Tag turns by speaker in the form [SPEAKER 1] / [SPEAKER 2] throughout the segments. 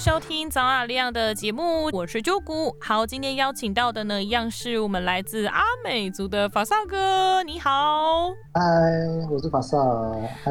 [SPEAKER 1] 收听早阿亮的节目，我是周谷。好，今天邀请到的呢，一样是我们来自阿美族的法萨哥。你好，
[SPEAKER 2] 嗨，我是法萨。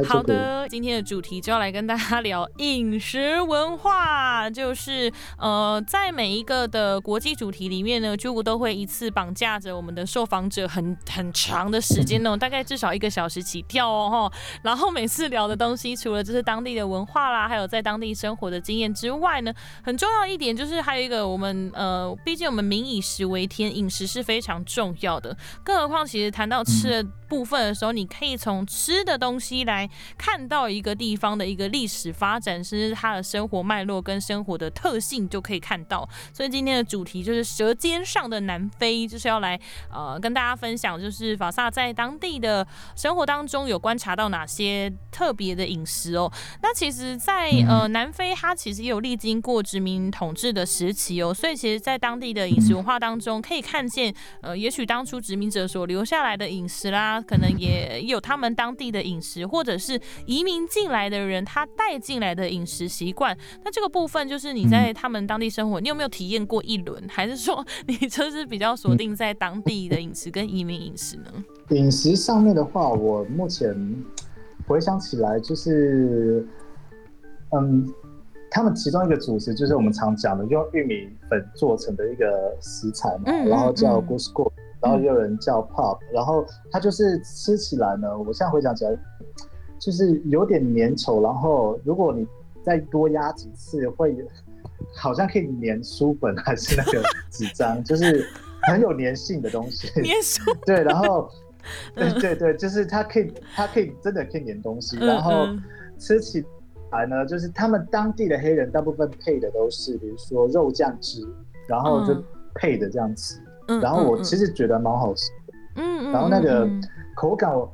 [SPEAKER 1] 好的，今天的主题就要来跟大家聊饮食文化，就是呃，在每一个的国际主题里面呢，周谷都会一次绑架着我们的受访者很很长的时间呢，大概至少一个小时起跳哦。然后每次聊的东西，除了就是当地的文化啦，还有在当地生活的经验之外。呢，很重要一点就是还有一个，我们呃，毕竟我们民以食为天，饮食是非常重要的。更何况，其实谈到吃的部分的时候，你可以从吃的东西来看到一个地方的一个历史发展，甚至它的生活脉络跟生活的特性就可以看到。所以今天的主题就是舌尖上的南非，就是要来呃跟大家分享，就是法萨在当地的生活当中有观察到哪些特别的饮食哦。那其实，在呃南非，它其实也有历经。经过殖民统治的时期哦，所以其实，在当地的饮食文化当中，可以看见，呃，也许当初殖民者所留下来的饮食啦，可能也有他们当地的饮食，或者是移民进来的人他带进来的饮食习惯。那这个部分，就是你在他们当地生活，你有没有体验过一轮，还是说你就是比较锁定在当地的饮食跟移民饮食呢？
[SPEAKER 2] 饮食上面的话，我目前回想起来，就是，嗯。他们其中一个主食就是我们常讲的用玉米粉做成的一个食材嘛，然后叫 g o s g o 然后也有人叫 pop，然后它就是吃起来呢，我现在回想起来，就是有点粘稠，然后如果你再多压几次，会好像可以粘书本还是那个 纸张，就是很有粘性的东西。
[SPEAKER 1] 粘书。
[SPEAKER 2] 对，然后对对对，就是它可以它可以真的可以粘东西，然后吃起。来呢，就是他们当地的黑人大部分配的都是，比如说肉酱汁，然后就配的这样吃。然后我其实觉得蛮好吃的。嗯嗯。然后那个口感，我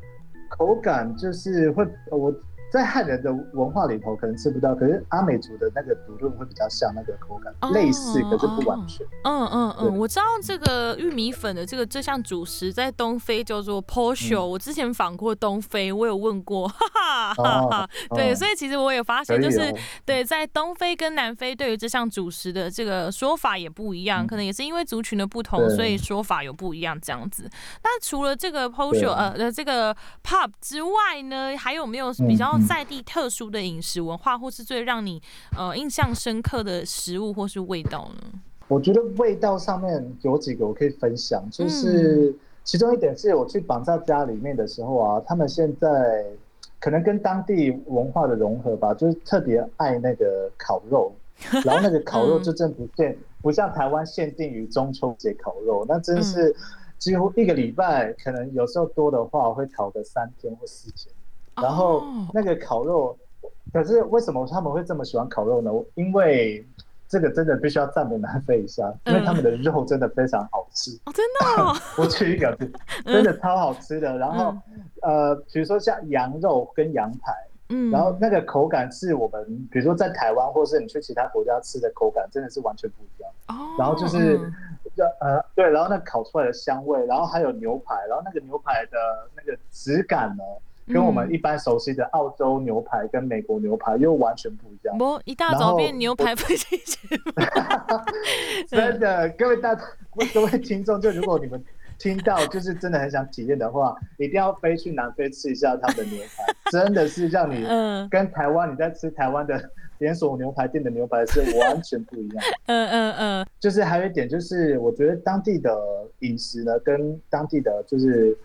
[SPEAKER 2] 口感就是会我。在汉人的文化里头，可能吃不到，可是阿美族的那个独论会比较像那个口感，类似，可是不完全。
[SPEAKER 1] 嗯嗯嗯，我知道这个玉米粉的这个这项主食在东非叫做 posho，我之前访过东非，我有问过，对，所以其实我有发现，就是对在东非跟南非对于这项主食的这个说法也不一样，可能也是因为族群的不同，所以说法有不一样这样子。那除了这个 posho 呃呃这个 pop 之外呢，还有没有比较？在地特殊的饮食文化，或是最让你呃印象深刻的食物或是味道呢？
[SPEAKER 2] 我觉得味道上面有几个我可以分享，就是其中一点是我去绑在家里面的时候啊，他们现在可能跟当地文化的融合吧，就是特别爱那个烤肉，然后那个烤肉就真不限，不像台湾限定于中秋节烤肉，那真是几乎一个礼拜，可能有时候多的话会烤个三天或四天。然后那个烤肉，可是为什么他们会这么喜欢烤肉呢？因为这个真的必须要赞美南非一下，因为他们的肉真的非常好吃
[SPEAKER 1] 哦，真的，
[SPEAKER 2] 我吃一个，真的超好吃的。然后呃，比如说像羊肉跟羊排，嗯，然后那个口感是我们比如说在台湾或是你去其他国家吃的口感，真的是完全不一样。哦，然后就是呃对，然后那烤出来的香味，然后还有牛排，然后那个牛排的那个质感呢？跟我们一般熟悉的澳洲牛排跟美国牛排又完全不一样。
[SPEAKER 1] 不，一大早变牛排分析师。
[SPEAKER 2] 真的，各位大各位听众，就如果你们听到就是真的很想体验的话，一定要飞去南非吃一下他们的牛排，真的是让你跟台湾你在吃台湾的连锁牛排店的牛排是完全不一样。嗯嗯嗯。就是还有一点，就是我觉得当地的饮食呢，跟当地的就是。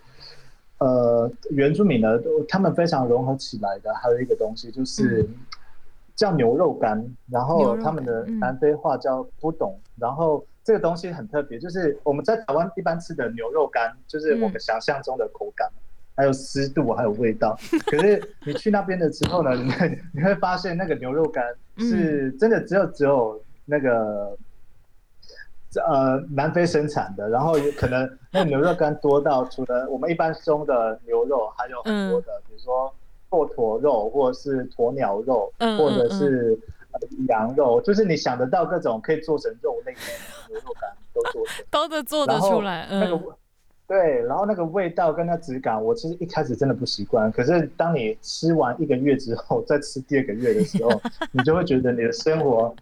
[SPEAKER 2] 呃，原住民呢，他们非常融合起来的，还有一个东西就是叫牛肉干，然后他们的南非话叫不懂，然后这个东西很特别，就是我们在台湾一般吃的牛肉干，就是我们想象中的口感，还有湿度，还有味道。可是你去那边的时候呢，你会你会发现那个牛肉干是真的只有只有那个。呃，南非生产的，然后可能那牛肉干多到除了我们一般中的牛肉，还有很多的，比如说骆驼肉，或者是鸵鸟肉，或者是羊肉，就是你想得到各种可以做成肉类的牛肉干都做成，
[SPEAKER 1] 都得做得出来。
[SPEAKER 2] 那个对，然后那个味道跟那质感，我其实一开始真的不习惯，可是当你吃完一个月之后，再吃第二个月的时候，你就会觉得你的生活。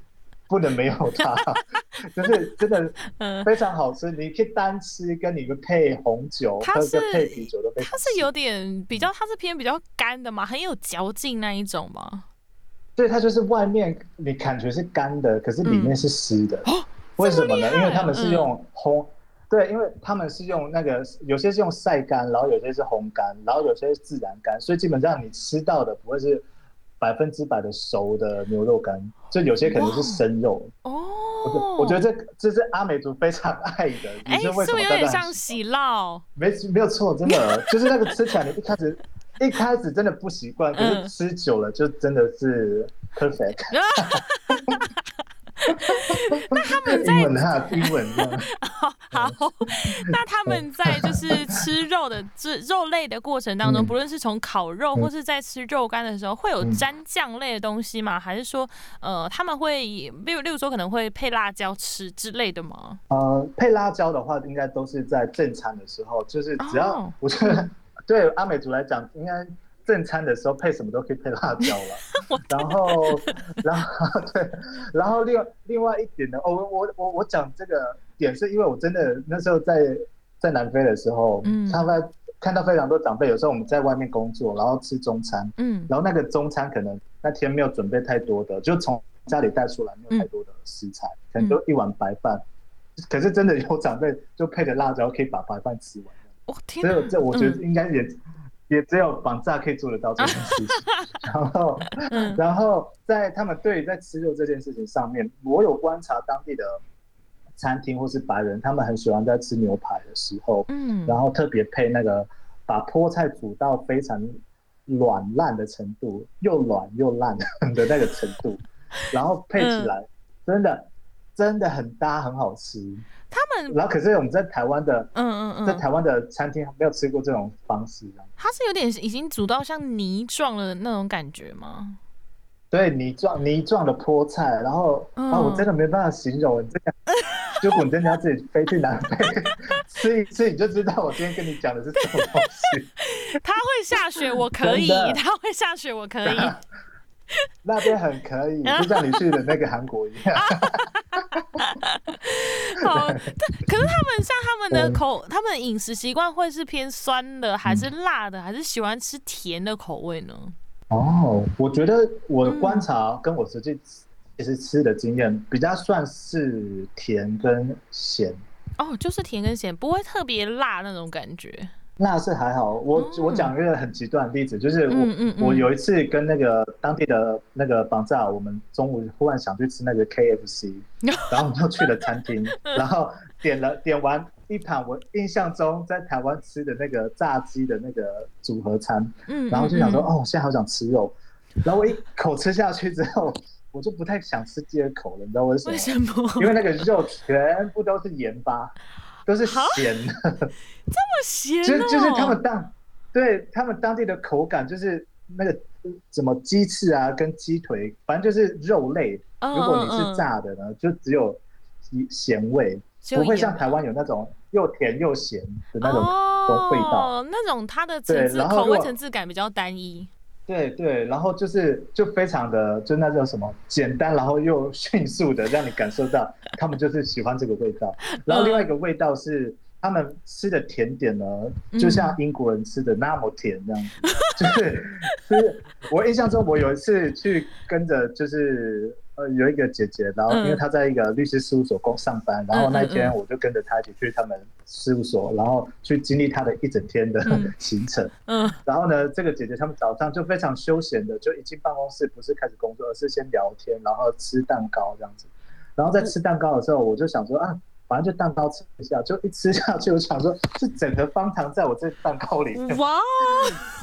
[SPEAKER 2] 不能没有它，就是真的非常好吃。你可以单吃，跟你配红酒，
[SPEAKER 1] 它是
[SPEAKER 2] 配啤酒都非常。
[SPEAKER 1] 它是有点比较，它是偏比较干的嘛，很有嚼劲那一种嘛？
[SPEAKER 2] 对，它就是外面你感觉是干的，可是里面是湿的。为什么呢？因为他们是用烘，对，因为他们是用那个有些是用晒干，然后有些是烘干，然后有些是自然干，所以基本上你吃到的不会是。百分之百的熟的牛肉干，就有些可能是生肉哦。我我觉得这这是阿美族非常爱的。
[SPEAKER 1] 哎，是不是有点像喜酪？
[SPEAKER 2] 没没有错，真的就是那个吃起来，你一开始一开始真的不习惯，可是吃久了就真的是 perfect。
[SPEAKER 1] 那他们在
[SPEAKER 2] 英文哈，英文
[SPEAKER 1] 好，那他们在就是吃肉的这肉类的过程当中，不论是从烤肉或是在吃肉干的时候，会有沾酱类的东西吗？还是说，呃，他们会，例如例如说可能会配辣椒吃之类的吗？
[SPEAKER 2] 呃，配辣椒的话，应该都是在正餐的时候，就是只要我觉得对阿美族来讲，应该。正餐的时候配什么都可以配辣椒了，然后，然后 对，然后另外另外一点呢，哦，我我我我讲这个点是因为我真的那时候在在南非的时候，嗯，他们看到非常多长辈，有时候我们在外面工作，然后吃中餐，嗯，然后那个中餐可能那天没有准备太多的，就从家里带出来没有太多的食材，可能就一碗白饭，可是真的有长辈就配着辣椒可以把白饭吃完，
[SPEAKER 1] 我天，
[SPEAKER 2] 所以这我觉得应该也。也只有绑架可以做得到这件事情，然后，然后在他们对在吃肉这件事情上面，我有观察当地的餐厅或是白人，他们很喜欢在吃牛排的时候，嗯，然后特别配那个把菠菜煮到非常软烂的程度，又软又烂的那个程度，然后配起来真的真的很搭，很好吃。
[SPEAKER 1] 他们，
[SPEAKER 2] 然后可是我们在台湾的，嗯嗯嗯，在台湾的餐厅没有吃过这种方式，
[SPEAKER 1] 它是有点已经煮到像泥状的那种感觉吗？
[SPEAKER 2] 对，泥状泥状的菠菜，然后啊，我真的没办法形容，你这样，如果你真的 要自己飞去南非吃一次，你就知道我今天跟你讲的是什么东西。
[SPEAKER 1] 它会下雪，我可以；它会下雪，我可以。
[SPEAKER 2] 那边很可以，就像你去的那个韩国一样。
[SPEAKER 1] 好，可是他们像他们的口，他们的饮食习惯会是偏酸的，还是辣的，还是喜欢吃甜的口味呢？
[SPEAKER 2] 哦，我觉得我的观察跟我实际其实吃的经验比较算是甜跟咸。
[SPEAKER 1] 哦，就是甜跟咸，不会特别辣那种感觉。
[SPEAKER 2] 那是还好，我我讲一个很极端的例子，就是我我有一次跟那个当地的那个绑架，我们中午忽然想去吃那个 KFC，然后我们就去了餐厅，然后点了点完一盘我印象中在台湾吃的那个炸鸡的那个组合餐，然后就想说哦，现在好想吃肉，然后我一口吃下去之后，我就不太想吃第二口了，你知道为什么？为
[SPEAKER 1] 什么？
[SPEAKER 2] 因为那个肉全部都是盐巴。都是咸的，这
[SPEAKER 1] 么咸，
[SPEAKER 2] 就就是他们当，对他们当地的口感就是那个什么鸡翅啊，跟鸡腿，反正就是肉类。如果你是炸的呢，就只有咸味，不会像台湾有那种又甜又咸的那种味道。
[SPEAKER 1] 那种它的层次口味层次感比较单一。
[SPEAKER 2] 对对，然后就是就非常的就那叫什么简单，然后又 迅速的让你感受到他们就是喜欢这个味道。然后另外一个味道是他们吃的甜点呢，就像英国人吃的那么甜这样子，就是就是我印象中我有一次去跟着就是。呃，有一个姐姐，然后因为她在一个律师事务所工上班，然后那一天我就跟着她一起去他们事务所，然后去经历她的一整天的 行程。嗯，然后呢，这个姐姐他们早上就非常休闲的，就一进办公室不是开始工作，而是先聊天，然后吃蛋糕这样子。然后在吃蛋糕的时候，我就想说啊，反正就蛋糕吃一下，就一吃下去，我想说，是整盒方糖在我这蛋糕里面。哇！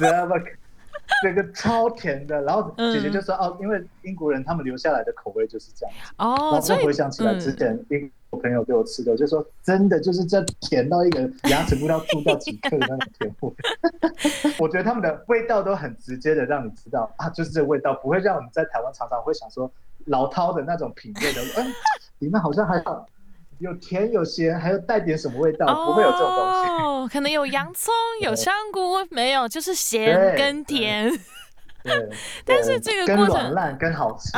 [SPEAKER 2] 这个超甜的，然后姐姐就说哦，因为英国人他们留下来的口味就是这样子。哦，所以回想起来之前英国朋友给我吃的，就说真的就是这甜到一个牙齿不知道蛀掉几颗的那种甜味。我觉得他们的味道都很直接的让你知道啊，就是这个味道，不会让我们在台湾常常会想说老饕的那种品味的，嗯，里面好像还有。有甜有咸，还有带点什么味道？不会有这种东西。
[SPEAKER 1] 可能有洋葱，有 香菇，没有，就是咸跟甜。
[SPEAKER 2] 对，
[SPEAKER 1] 但是这个过程
[SPEAKER 2] 烂跟好吃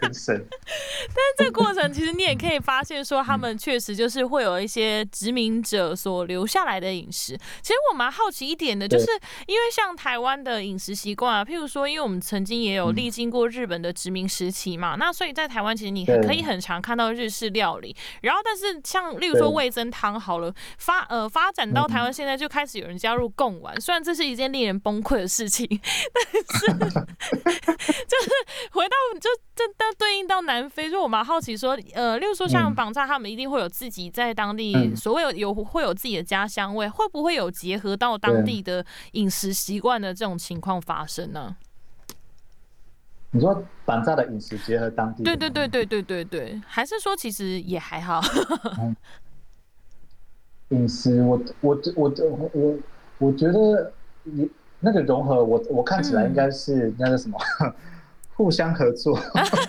[SPEAKER 2] 更深。
[SPEAKER 1] 但是这个过程其实你也可以发现说，他们确实就是会有一些殖民者所留下来的饮食。其实我蛮好奇一点的，就是因为像台湾的饮食习惯啊，譬如说，因为我们曾经也有历经过日本的殖民时期嘛，那所以在台湾其实你可以很常看到日式料理。然后，但是像例如说味增汤好了，发呃发展到台湾现在就开始有人加入贡丸，虽然这是一件令人崩溃的事情，但是 就是回到就这但对应到南非，就我蛮好奇说，呃，例如说像绑架他们一定会有自己在当地所谓有有会有自己的家乡味，会不会有结合到当地的饮食习惯的这种情况发生呢？
[SPEAKER 2] 你说绑炸的饮食结合当地？
[SPEAKER 1] 对对对对对对对，还是说其实也还好？
[SPEAKER 2] 饮食，我我我我我我觉得你那个融合，我我看起来应该是那个什么，互相合作，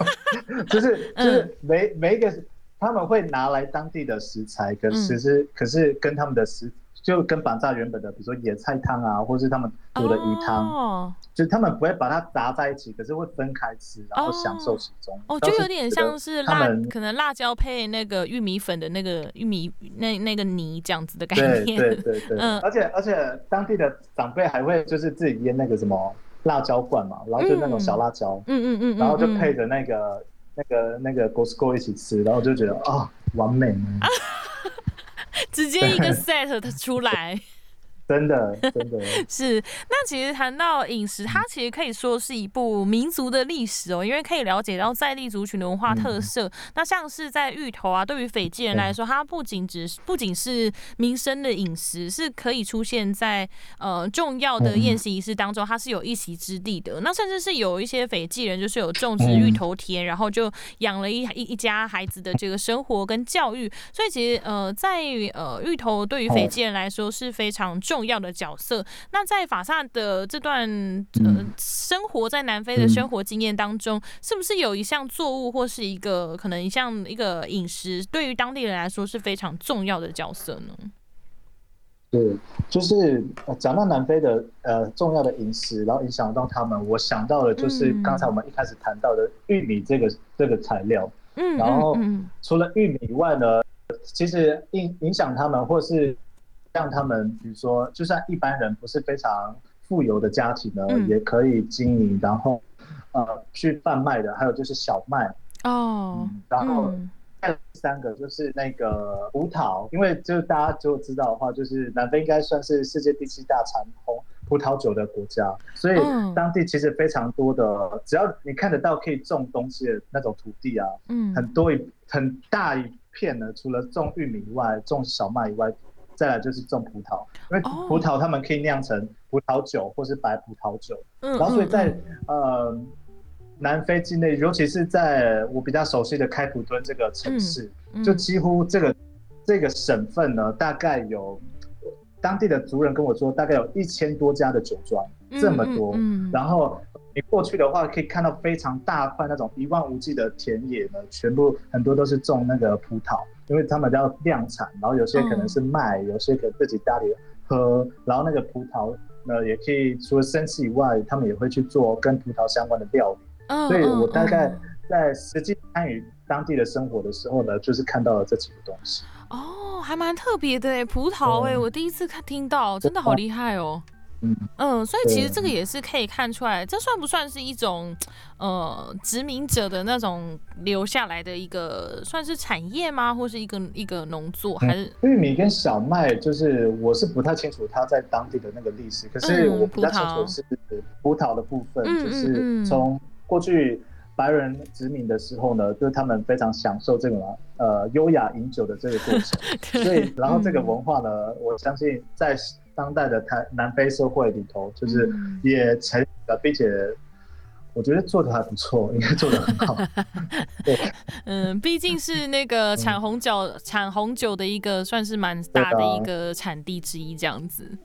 [SPEAKER 2] 就是就是每每一个他们会拿来当地的食材，可是是可是跟他们的食。就跟绑炸原本的，比如说野菜汤啊，或者是他们煮的鱼汤，就是他们不会把它砸在一起，可是会分开吃，然后享受其中。
[SPEAKER 1] 哦，就有点像是辣，可能辣椒配那个玉米粉的那个玉米那那个泥这样子的概
[SPEAKER 2] 念。对对对对。嗯，而且而且当地的长辈还会就是自己腌那个什么辣椒罐嘛，然后就那种小辣椒，嗯嗯嗯，然后就配着那个那个那个 Gosco 一起吃，然后就觉得啊，完美。
[SPEAKER 1] 直接一个 set 出来。
[SPEAKER 2] 真的，真的
[SPEAKER 1] 是。那其实谈到饮食，它其实可以说是一部民族的历史哦，因为可以了解到在地族群的文化特色。那像是在芋头啊，对于斐济人来说，它不仅只是不仅是民生的饮食，是可以出现在呃重要的宴席仪式当中，它是有一席之地的。那甚至是有一些斐济人就是有种植芋头田，然后就养了一一一家孩子的这个生活跟教育。所以其实呃，在呃芋头对于斐济人来说是非常重。重要的角色。那在法萨的这段呃生活在南非的生活经验当中，是不是有一项作物或是一个可能一项一个饮食，对于当地人来说是非常重要的角色呢？
[SPEAKER 2] 对，就是讲到南非的呃重要的饮食，然后影响到他们，我想到的就是刚才我们一开始谈到的玉米这个这个材料。嗯，然后除了玉米以外呢，其实影影响他们或是。让他们，比如说，就算一般人不是非常富有的家庭呢，也可以经营，然后呃去贩卖的。还有就是小麦哦，然后第三个就是那个葡萄，因为就大家就知道的话，就是南非应该算是世界第七大产红葡萄酒的国家，所以当地其实非常多的，只要你看得到可以种东西的那种土地啊，嗯，很多一很大一片呢，除了种玉米以外，种小麦以外。再来就是种葡萄，因为葡萄他们可以酿成葡萄酒或是白葡萄酒。嗯，然后所以在呃南非境内，尤其是在我比较熟悉的开普敦这个城市，就几乎这个这个省份呢，大概有当地的族人跟我说，大概有一千多家的酒庄，这么多。嗯，然后你过去的话，可以看到非常大块那种一望无际的田野呢，全部很多都是种那个葡萄。因为他们要量产，然后有些可能是卖，有些可能自己家里喝，然后那个葡萄呢，也可以除了生吃以外，他们也会去做跟葡萄相关的料理。所以我大概在实际参与当地的生活的时候呢，就是看到了这几个东西。
[SPEAKER 1] 哦，还蛮特别的诶，葡萄哎，我第一次看听到，真的好厉害哦。嗯所以其实这个也是可以看出来，这算不算是一种呃殖民者的那种留下来的一个算是产业吗？或是一个一个农作？还是
[SPEAKER 2] 玉米跟小麦？就是我是不太清楚它在当地的那个历史，可是我比较清楚是葡萄的部分，就是从过去白人殖民的时候呢，就是他们非常享受这个呃优雅饮酒的这个过程，所以然后这个文化呢，我相信在。当代的台南非社会里头，就是也成了，并且我觉得做的还不错，应该做的很好。对，
[SPEAKER 1] 嗯，毕竟是那个产红酒、产红酒的一个，算是蛮大的一个产地之一，这样子。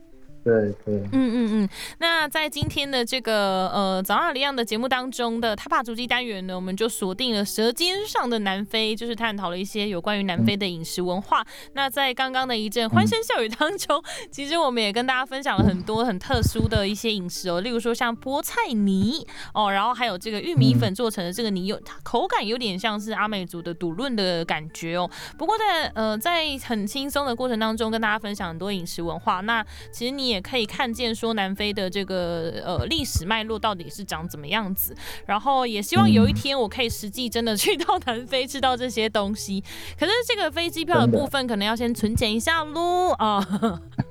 [SPEAKER 2] 对对，
[SPEAKER 1] 嗯嗯嗯。那在今天的这个呃早上里样的节目当中的他怕足迹单元呢，我们就锁定了舌尖上的南非，就是探讨了一些有关于南非的饮食文化。那在刚刚的一阵欢声笑语当中，其实我们也跟大家分享了很多很特殊的一些饮食哦，例如说像菠菜泥哦，然后还有这个玉米粉做成的这个泥，有口感有点像是阿美族的赌论的感觉哦。不过在呃在很轻松的过程当中，跟大家分享很多饮食文化。那其实你也可以看见说南非的这个呃历史脉络到底是长怎么样子。然后也希望有一天我可以实际真的去到南非吃到这些东西。可是这个飞机票的部分可能要先存钱一下喽啊。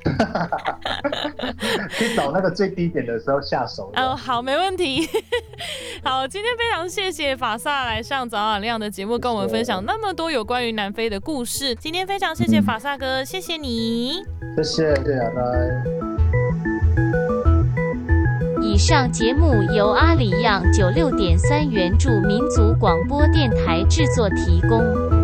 [SPEAKER 2] 去找那个最低点的时候下手。
[SPEAKER 1] 哦，好，没问题。好，今天非常谢谢法萨来上早晚亮的节目，跟我们分享那么多有关于南非的故事。今天非常谢谢法萨哥，谢谢你。
[SPEAKER 2] 谢谢，谢谢阿呆。
[SPEAKER 3] 上节目由阿里样九六点三原著民族广播电台制作提供。